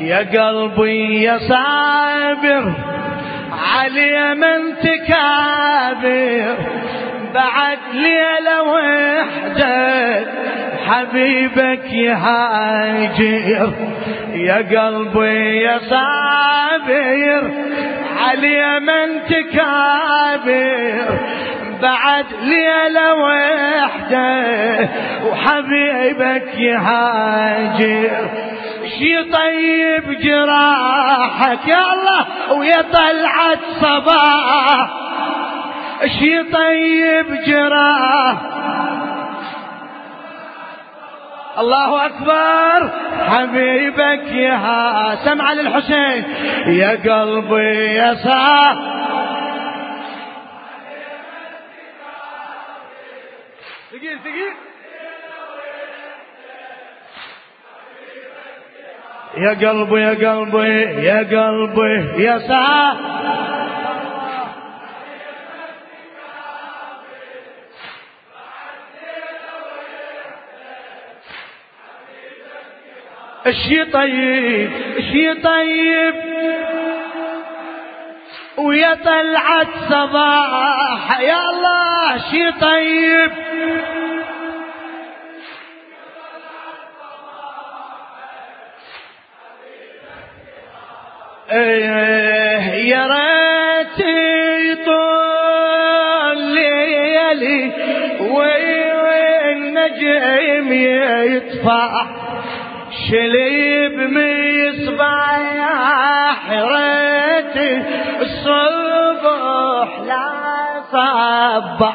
يا قلبي يا صابر علي من تكابر. بعد ليلة وحدة حبيبك يهاجر. يا قلبي يا صابر علي من تكابر. بعد ليلة وحدة وحبيبك يهاجر. شي طيب جراحك يا الله ويا طلعت صباح. شي طيب جراح. الله أكبر. حبيبك يا سمع للحسين. يا قلبي يا صاح ثقيل ثقيل يا قلبي يا قلبي يا قلبي يا صاح الشي طيب الشي طيب؟ ويا طلعت صباح يا الله شي طيب؟ يا ريت يطول ليلي والنجم يطفح شليب مصباح ريت الصبح لا صبح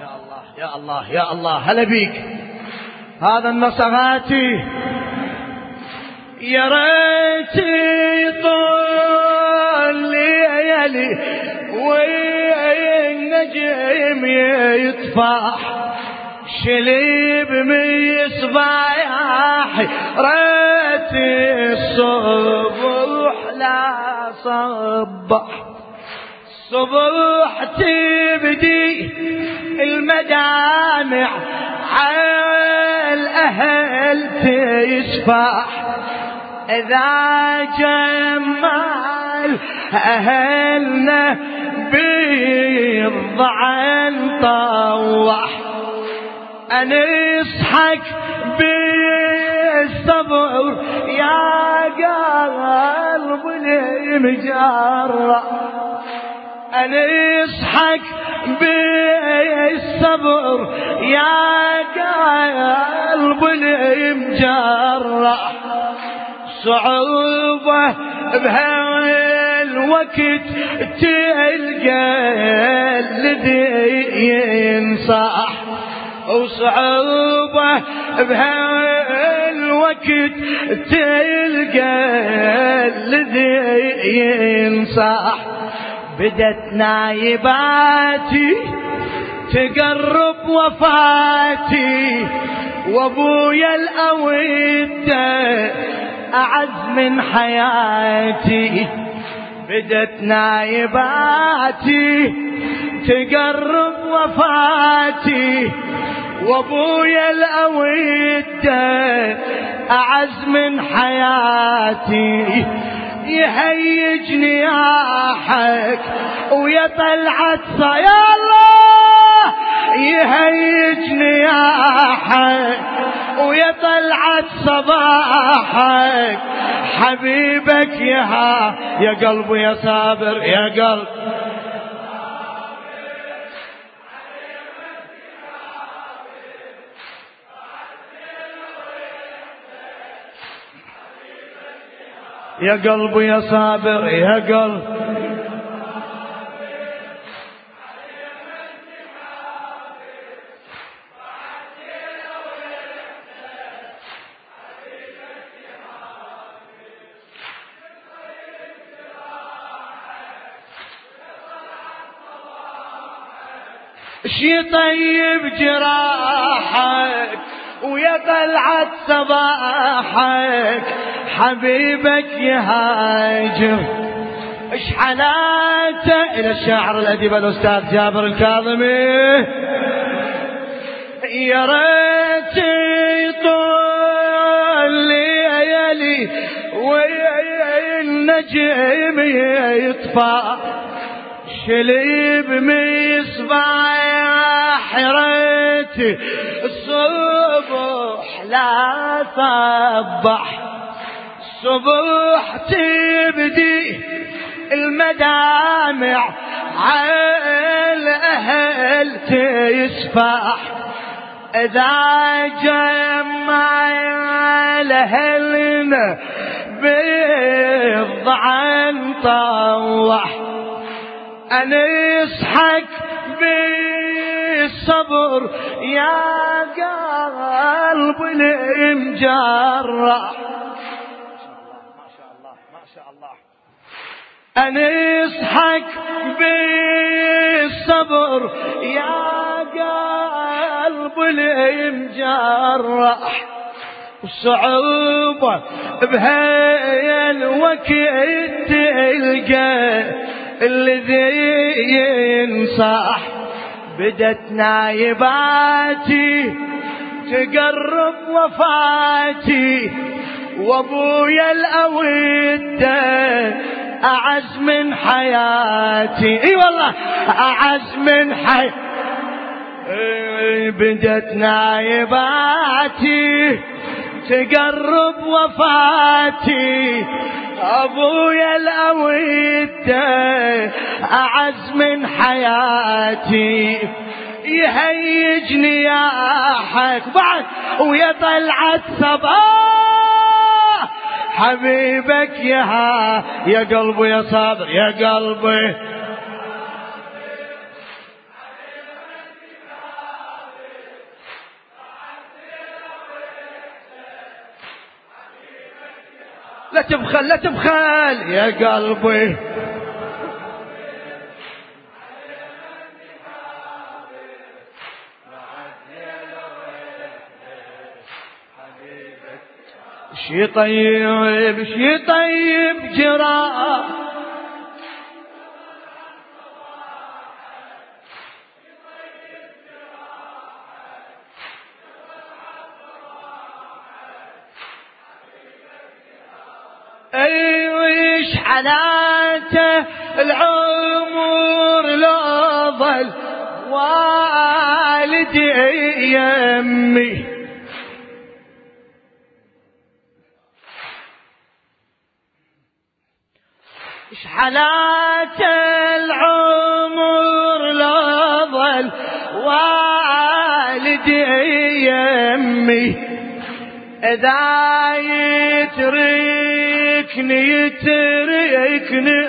يا الله يا الله يا الله هلا بيك. هذا النصراتي يا ريت طول ليالي والنجم يطفح شليب مصباح ريت الصبح لا صبح. صبح تبدي المدامع على الأهل تشفح إذا جمال أهلنا بالضعن طوح. أنصحك بالصبر يا قلب المجرة. أنصحك بالصبر يا قلب المجرة. صعوبة بهالوقت تلقى الذي ينصح. وصعوبة بهالوقت تلقى الذي ينصح. بدت نايباتي تقرب وفاتي وأبويا الاوده أعز من حياتي بدت نايباتي تقرب وفاتي وابويا الاوده أعز من حياتي. يهيجني ياحك ويا طلعت يا الله يهيجني ياحك ويا طلعت صباحك حبيبك يا يا قلبي يا صابر يا قلب. يا قلبي يا صابر يا قلب. شي طيب جراحك ويا طلعت صباحك حبيبك يهاجر. إيش حالاته إلى الشاعر الأديب الأستاذ جابر الكاظمي. يا ريت يطول ليالي والنجم يطفى. شليب مصباح ريت الصبح لا صبح الصبح تبدي المدامع على الأهل تسفح إذا جمع لهلنا بيضع طوح. أنا يصحك بالصبر يا قلب المجرح يصحك بالصبر يا قلب المجرح وصعوبة بهاي الوقت تلقى الذي ينصح بدت نايباتي تقرب وفاتي وأبويا الاوده أعز من حياتي. إي والله أعز من حياتي بدت نايباتي تقرب وفاتي ابويا الاويته أعز من حياتي. يهيجني يا حك بعد ويا طلعت صباح حبيبك يا يا قلبي يا صابر يا قلبي. لا تبخل لا تبخل. يا قلبي. شي طيب شي طيب جراح إيش حلاته العمر لو ظل والدي يمي. حلاته العمر لو ظل والدي يمي. إذا يتريد يتركني يتركني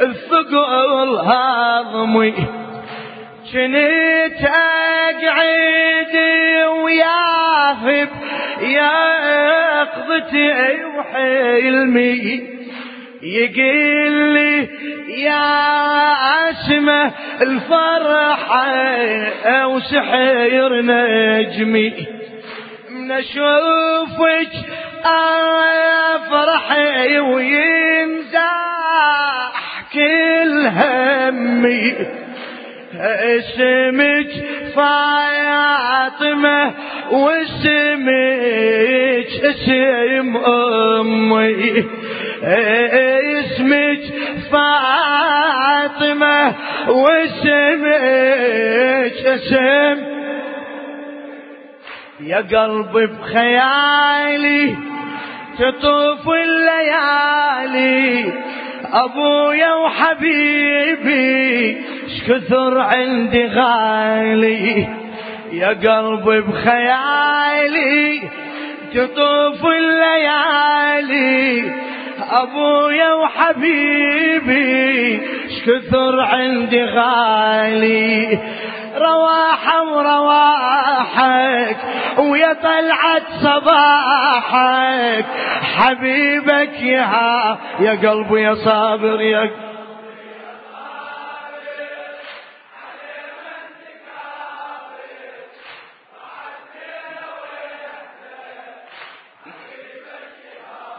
الثقل هضمي كنت اقعد وياهب يا قضتي وحلمي. يقول لي يا اسمه الفرحة وسحير نجمي. من افرح وينزاح كل همي اسمك فاطمة واسمك اسم أمي. اسمك فاطمة واسمك اسم. يا قلبي بخيالي تطوف الليالي أبويا وحبيبي شكثر عندي غالي. يا قلبي بخيالي تطوف الليالي أبويا وحبيبي شكثر عندي غالي. رواحة ورواحك ويا طلعت صباحك. حبيبك يا يا قلبي يا صابر يا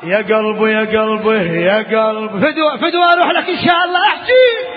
يا قلبي يا قلبي يا قلبي. فدوى فدوى أروح لك إن شاء الله أحكي.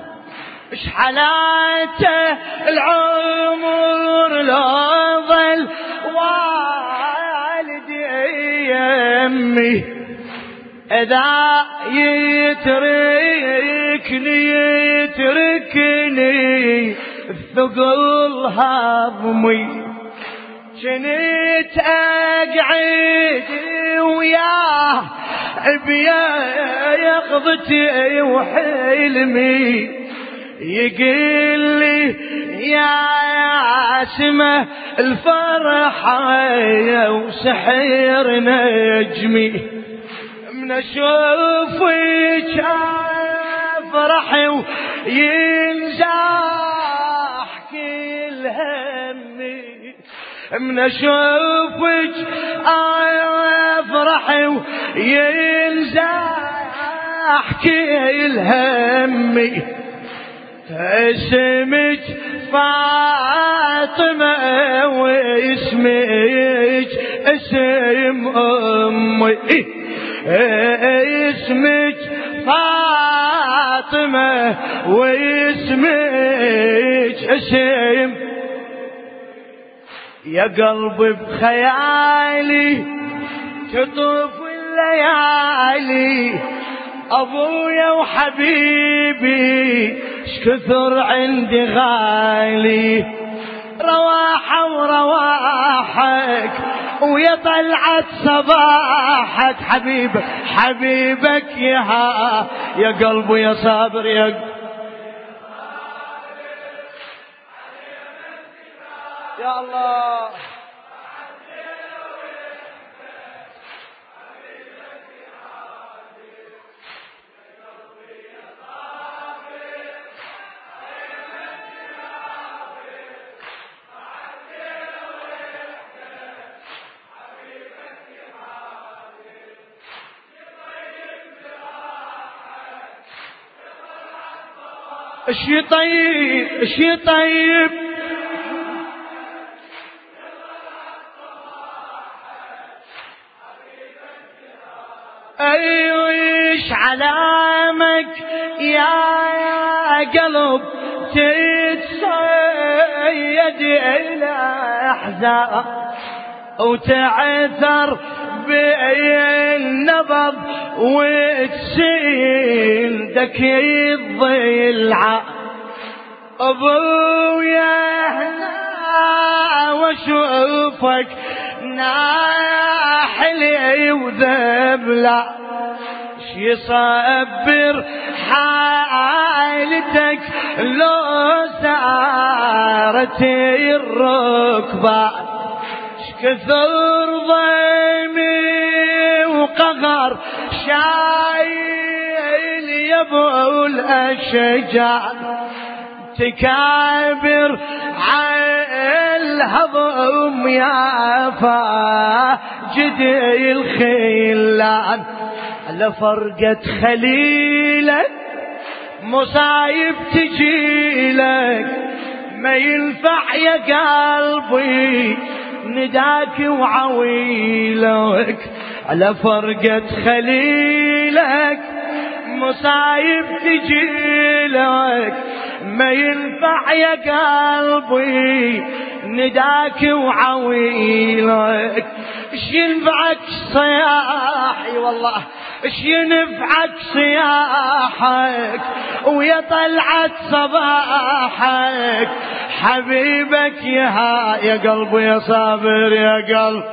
إيش حلاته العمر لو ظل والدي يمي؟ إذا يتركني يتركني الثقل هضمي. كنت أقعد وياه بيا يقضتي وحلمي. يقول لي يا سما الفرحة وسحر نجمي. من أشوفك أفرح وينزاح كل همي. من أشوفك أفرح وينزاح كل همي. اسمك فاطمة واسمك اسم أمي. اسمك فاطمة واسمك اسم. يا قلبي بخيالي تطوف الليالي أبويا وحبيبي شكثر عندي غالي. رواحة ورواحك ويا طلعت صباحك حبيبك حبيبك يا يا قلبي يا صابر يا يا الله. اشي طيب اشي طيب أيش علامك يا قلب تتصيد إلى أحزان وتعثر بالنبض وتسيل دك الضلع. أبويا هنا وأشوفك ناحلي وذبلع شي يصبر حالتك لو سارت الركبة. كثر ضيمي وقهر شايل يبو الاشجار تكابر الهضم يا فاجدي الخلان لفرقة خليلك مصايب تجيلك ما ينفع يا قلبي نداك وعويلك. على فرقة خليلك مصايب تجيلك ما ينفع يا قلبي نداك وعويلك. إيش ينفعك صياحي والله؟ إيش ينفعك صياحك؟ ويا طلعت صباحك. حبيبك يا يا قلبي يا صابر يا قلب.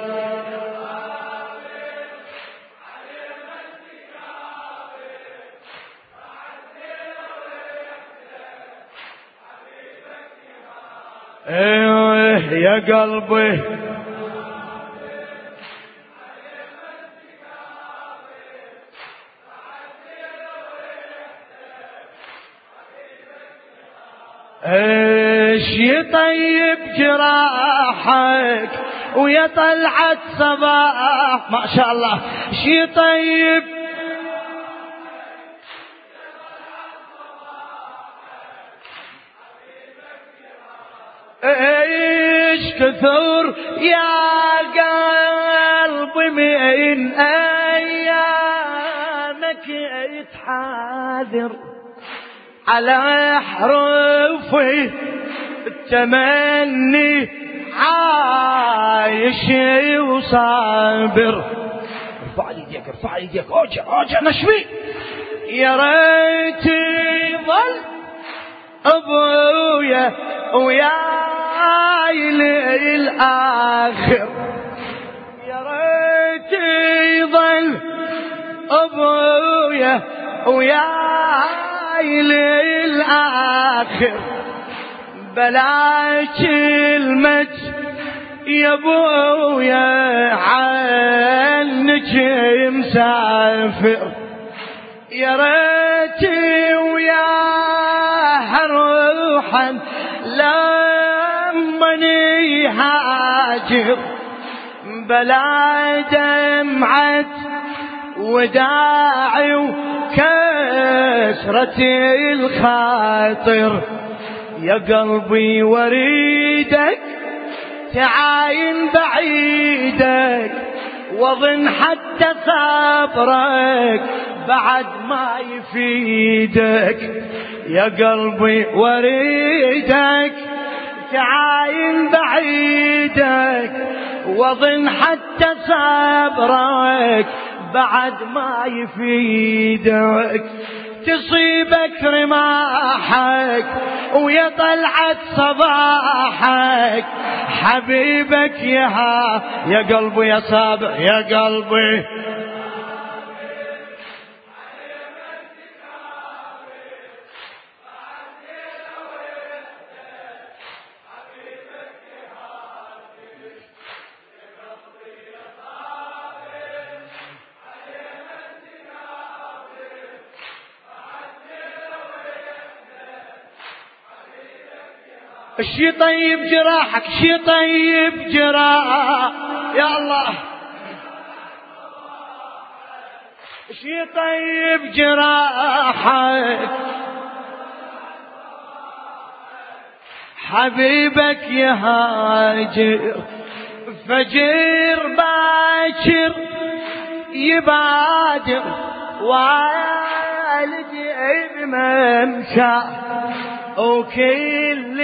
إيه يا قلبي. إيش يطيب جراحك ويا طلعت صباح ما شاء الله. إيش يطيب كثر يا قلبي من أيامك يتحاذر على حروفي التمني عايش وصابر. ارفع ايديك ارفع ايديك. اوجع اوجع نشوي يا ريت يظل أبويا وياي للاخر يا ريت يظل أبويا وياي للاخر بلاش المجد يا أبويا عنك مسافر. يا ريتي ويا روحا لمني هاجر بلا دمعة وداعي وكسرة الخاطر. يا قلبي وريدك تعاين بعيدك واظن حتى صبرك بعد ما يفيدك. يا قلبي وريدك تعاين بعيدك واظن حتى صبرك بعد ما يفيدك. تصيبك رماحك ويا طلعت صباحك. حبيبك يا يا قلبي يا صابر يا قلبي. شي طيب جراحك شي طيب جراح يا الله. شي طيب جراحك. حبيبك يهاجر فجر باكر يبادر. والدي بممشى وكل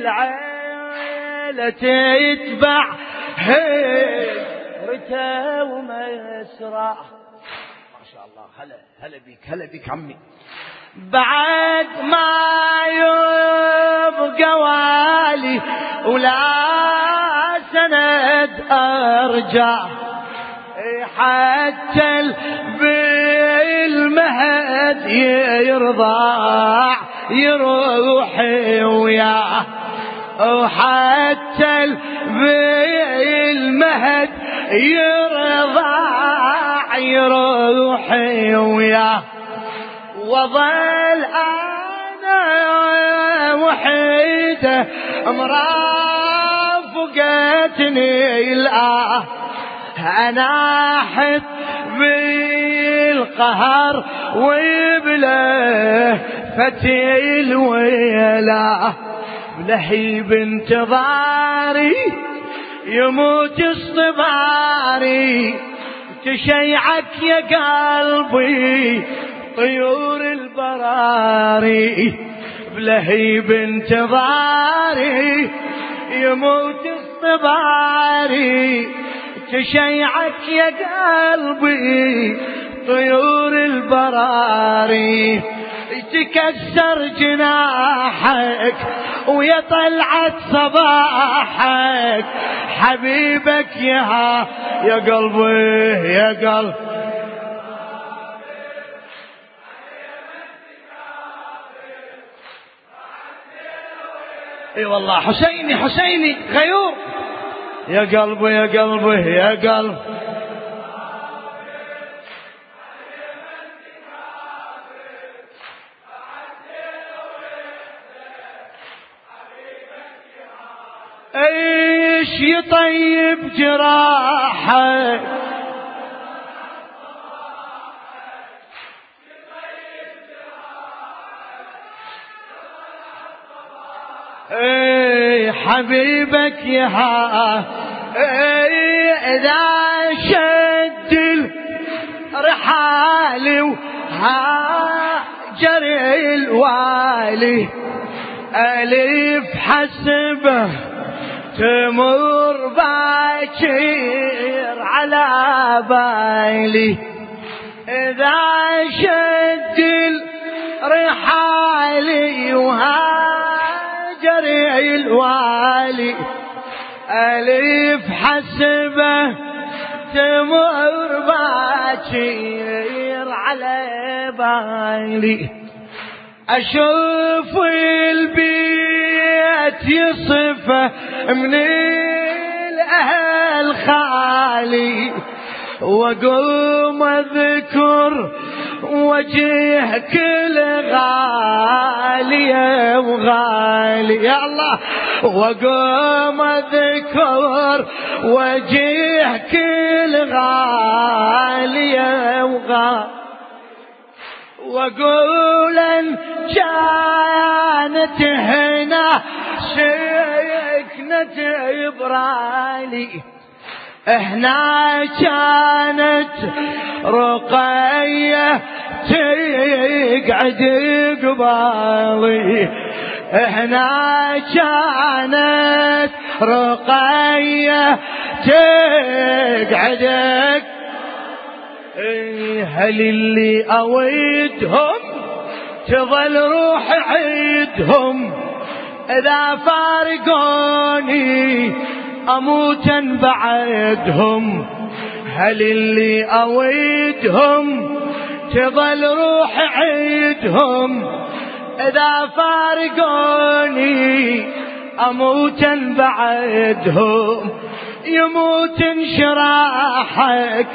العيلة تتبع هجرته ومسرع. ما شاء الله هلا هلا بيك هلا بيك عمي. بعد ما يبقى والي ولا سند أرجع حتى بالمهد يرضع يروحي وياه وحتى بالمهد يرضع يروحي وياه. وظل أنا وحيده مرافقتني الآه. أنا احب بالقهر وبله فتي الويلة. لهيب انتظاري يموت اصطباري تشيعك يا قلبي طيور البراري. بلهيب انتظاري يموت اصطباري تشيعك يا قلبي طيور البراري. تكسر جناحك ويا طلعت صباحك حبيبك يا يا قلبي يا قلب اي والله حسيني حسيني غيور. يا قلبي يا قلبي يا قلب إيش يطيب جراحك؟ اي حبيبك يا اي إذا شد الرحال هاجر الوالي ألف حسبه. تمر باكر على بالي. إذا شد الرحالي وهاجر الوالي. ألف حسبة تمر باكر على بالي. أشوف البيت يصفه من الأهل خالي وقوم أذكر وجه كل غالي وغالي. يا الله وقوم أذكر وجه كل غالي وغالي وقولا كانت هنا سكنة إبرالي هنا كانت رقية تقعد قبالي. هنا كانت رقية تقعد هل اللي أويتهم تظل روح عيدهم؟ إذا فارقوني أموتا بعدهم هل اللي أويدهم تظل روح عيدهم؟ إذا فارقوني أموتا بعدهم يموت انشراحك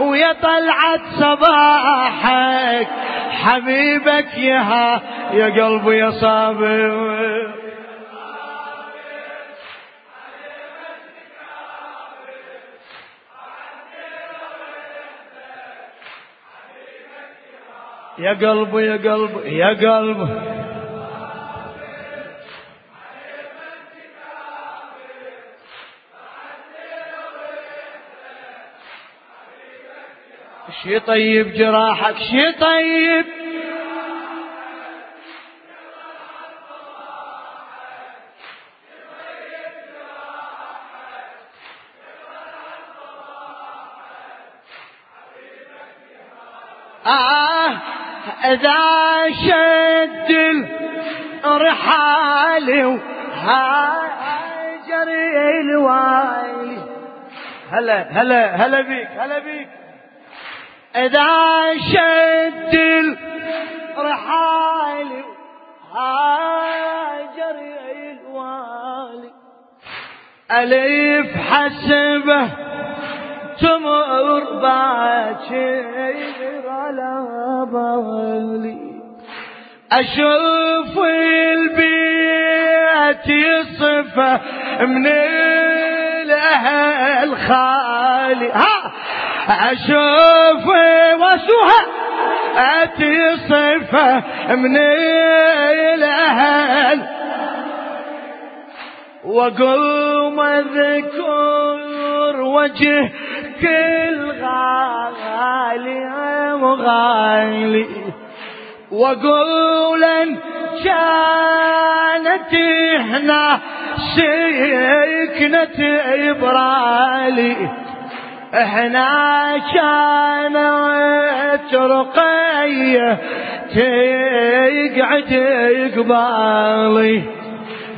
ويا طلعت صباحك حبيبك يا يا قلبي يا صابر. يا قلبي يا قلبي يا قلبي شي طيب جراحك شي طيب. آه إذا شد الرحال وهاجر الوالي. هلا هلا هلا بيك هلا بيك. إذا شد الرحال هاجر الوالي. ألف حسبة تمر باكر على بالي أشوف البيت يصفه من الأهل خالي. ها! أشوف وسوها أتي صفة من الأهل. وقوم أذكر وجه كل غالي وغالي وقولا كانت هنا سكنة إبرالي. إحنا كانت رقية تقعد قبالي.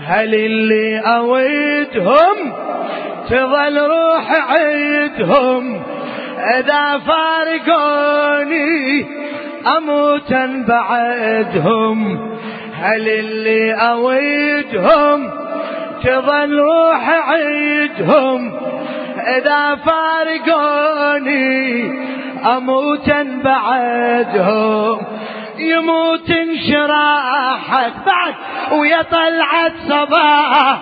هل اللي أويدهم تظل روح عيدهم؟ إذا فارقوني اموتا بعدهم. هل اللي أويدهم تظل روح عيدهم؟ إذا فارقوني أموتا بعدهم يموت انشراحك بعد ويا طلعت صباح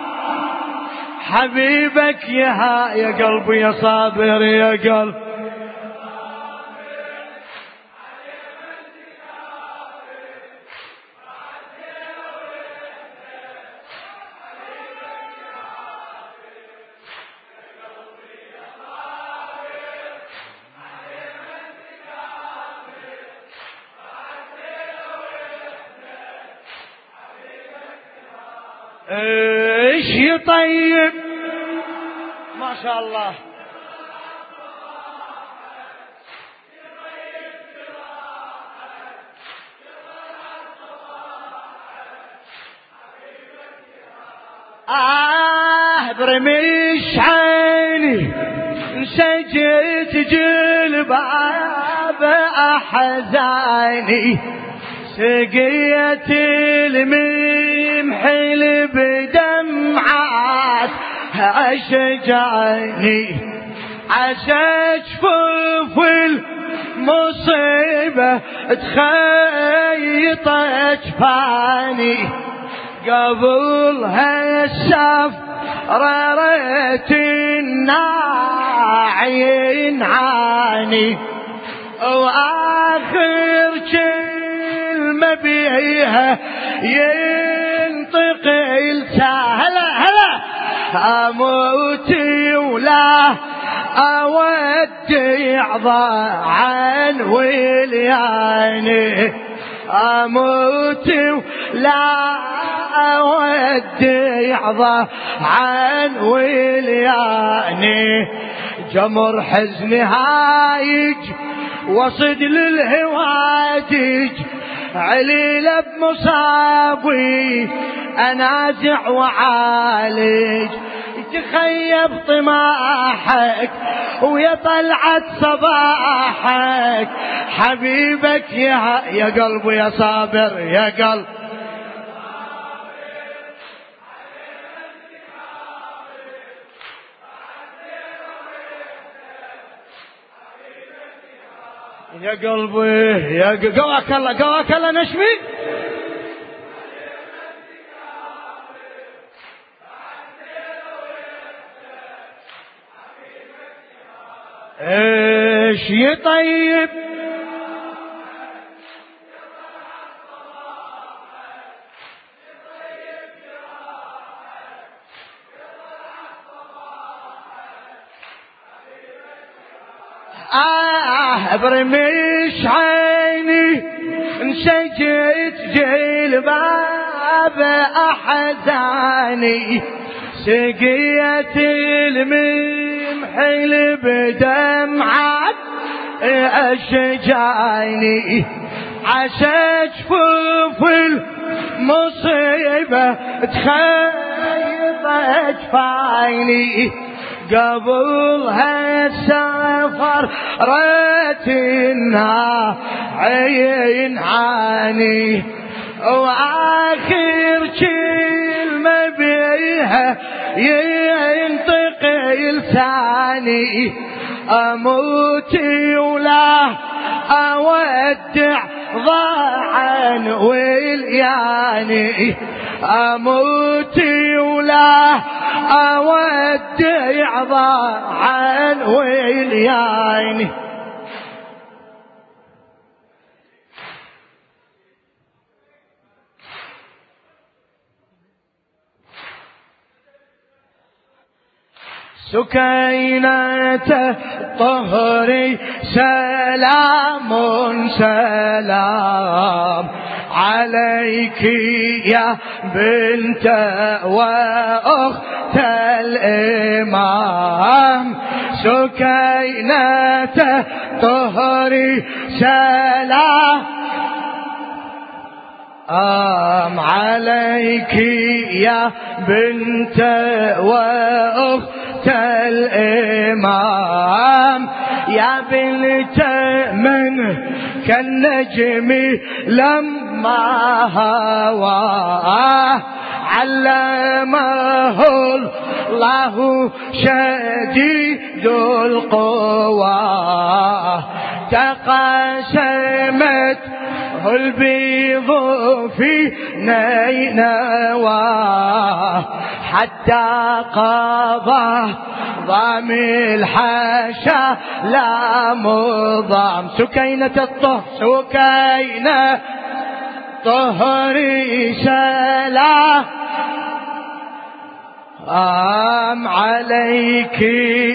حبيبك يا يا قلبي يا صابر يا قلب. إيش يطيب؟ ما شاء الله. آه برميش عيني سجلت جلباب أحزاني. سقيت الممحل بدمعات أشجعني عسى جفوف المصيبة تخيط أجفاني قبل هالسف رريت الناعي عاني. وآخر كلمة بيها هلا هلا. أموت ولا اودع ضاعا ولياني. أموت ولا اودع عن ولياني. جمر حزني هايج وصد للهوادج عليل بمصابي أنازع وعالج. تخيب طماحك ويا طلعت صباحك. حبيبك يا يا قلبي يا صابر يا قلب. يا قلبي يا قواك الله قواك الله نشمي إيش يطيب آه برمش عيني انسجت جلباب أحزاني سقيت الممحل بدمعات أشجاني عسى جفوف المصيبة تخيط أجفاني قبل هالسفر ريتنا عين عاني وآخر كلمة بيها ينطق لساني أموت ولا أودع ضاعا ولياني أموت ولا أودع ضاعا ولياني سكينة طهري سلام سلام. عليك يا بنت وأخت الإمام. سكينة طهري سلام. آم. عليك يا بنت واخت الامام يا بنت من كالنجم لما هواه علمه الله شديد القوى تقاسمت البيض في نينوى. حتى قضى ضام الحاشا لا مضام. سكينة الطهر سكينة طهري سلام أم عليك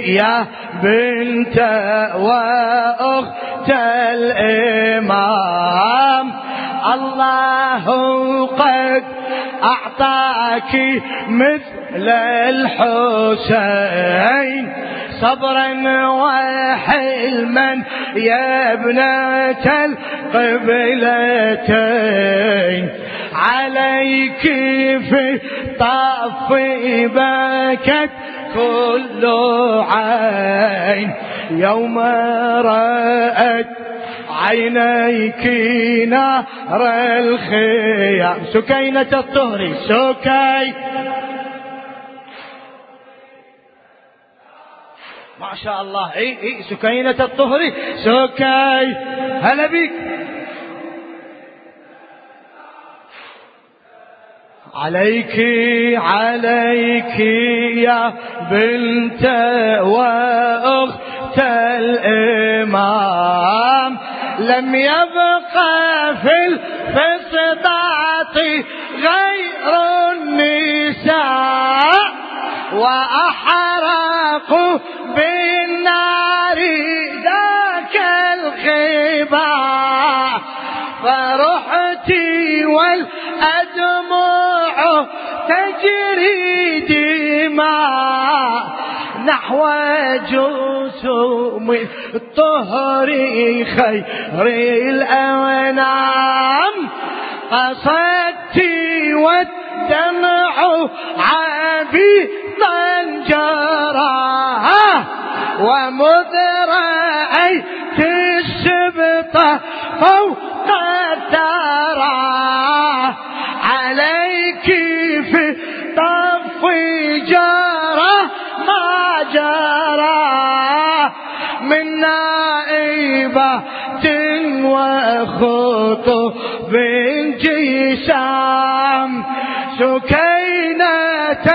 يا بنت وأخت الإمام؟ الله قد أعطاك مثل الحسين. صبرا وحلما. يا ابنة القبلتين عليك في طف بكت كل عين. يوم رأت عينيك نار الخيام. سكينة الطهر سكي ما شاء الله. إي إي سكينة الطهر. سكي. هلا بك عليك عليك يا بنت وأخت الإمام. لم يبقى في الفسطاط غير النساء واحرقوا تجري دماء نحو جسوم الطهر خير الأنام قصدتي والدمع عبيطا جرى ومذ رأيت السبطة فوق وخطب جسام سكينة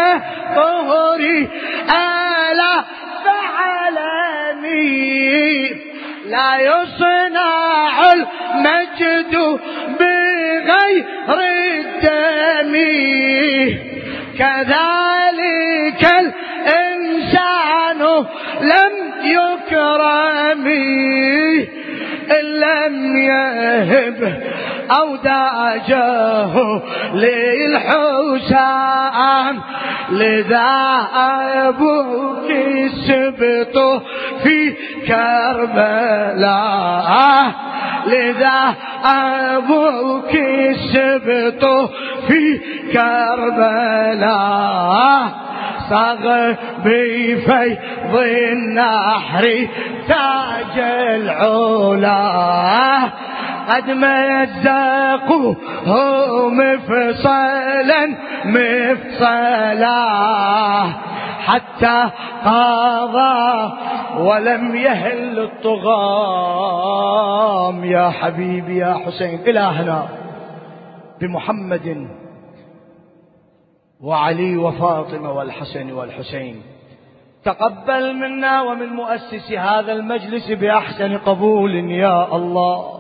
ظهري آلا فعلني. لا يصنع المجد بغير الدم. كذلك الإنسان لم يكرم. لم يهب أوداجه للحسام. لذا أبوك السبط في كربلاء. لذا أبوك السبط في كربلاء. صاغ بفيض النحر تاج العلا. قد مزقوه مفصلا مفصلا. حتى قضى ولم يهل الطغام يا حبيبي يا حسين إلهنا بمحمد وعلي وفاطمة والحسن والحسين. تقبل منا ومن مؤسس هذا المجلس بأحسن قبول يا الله.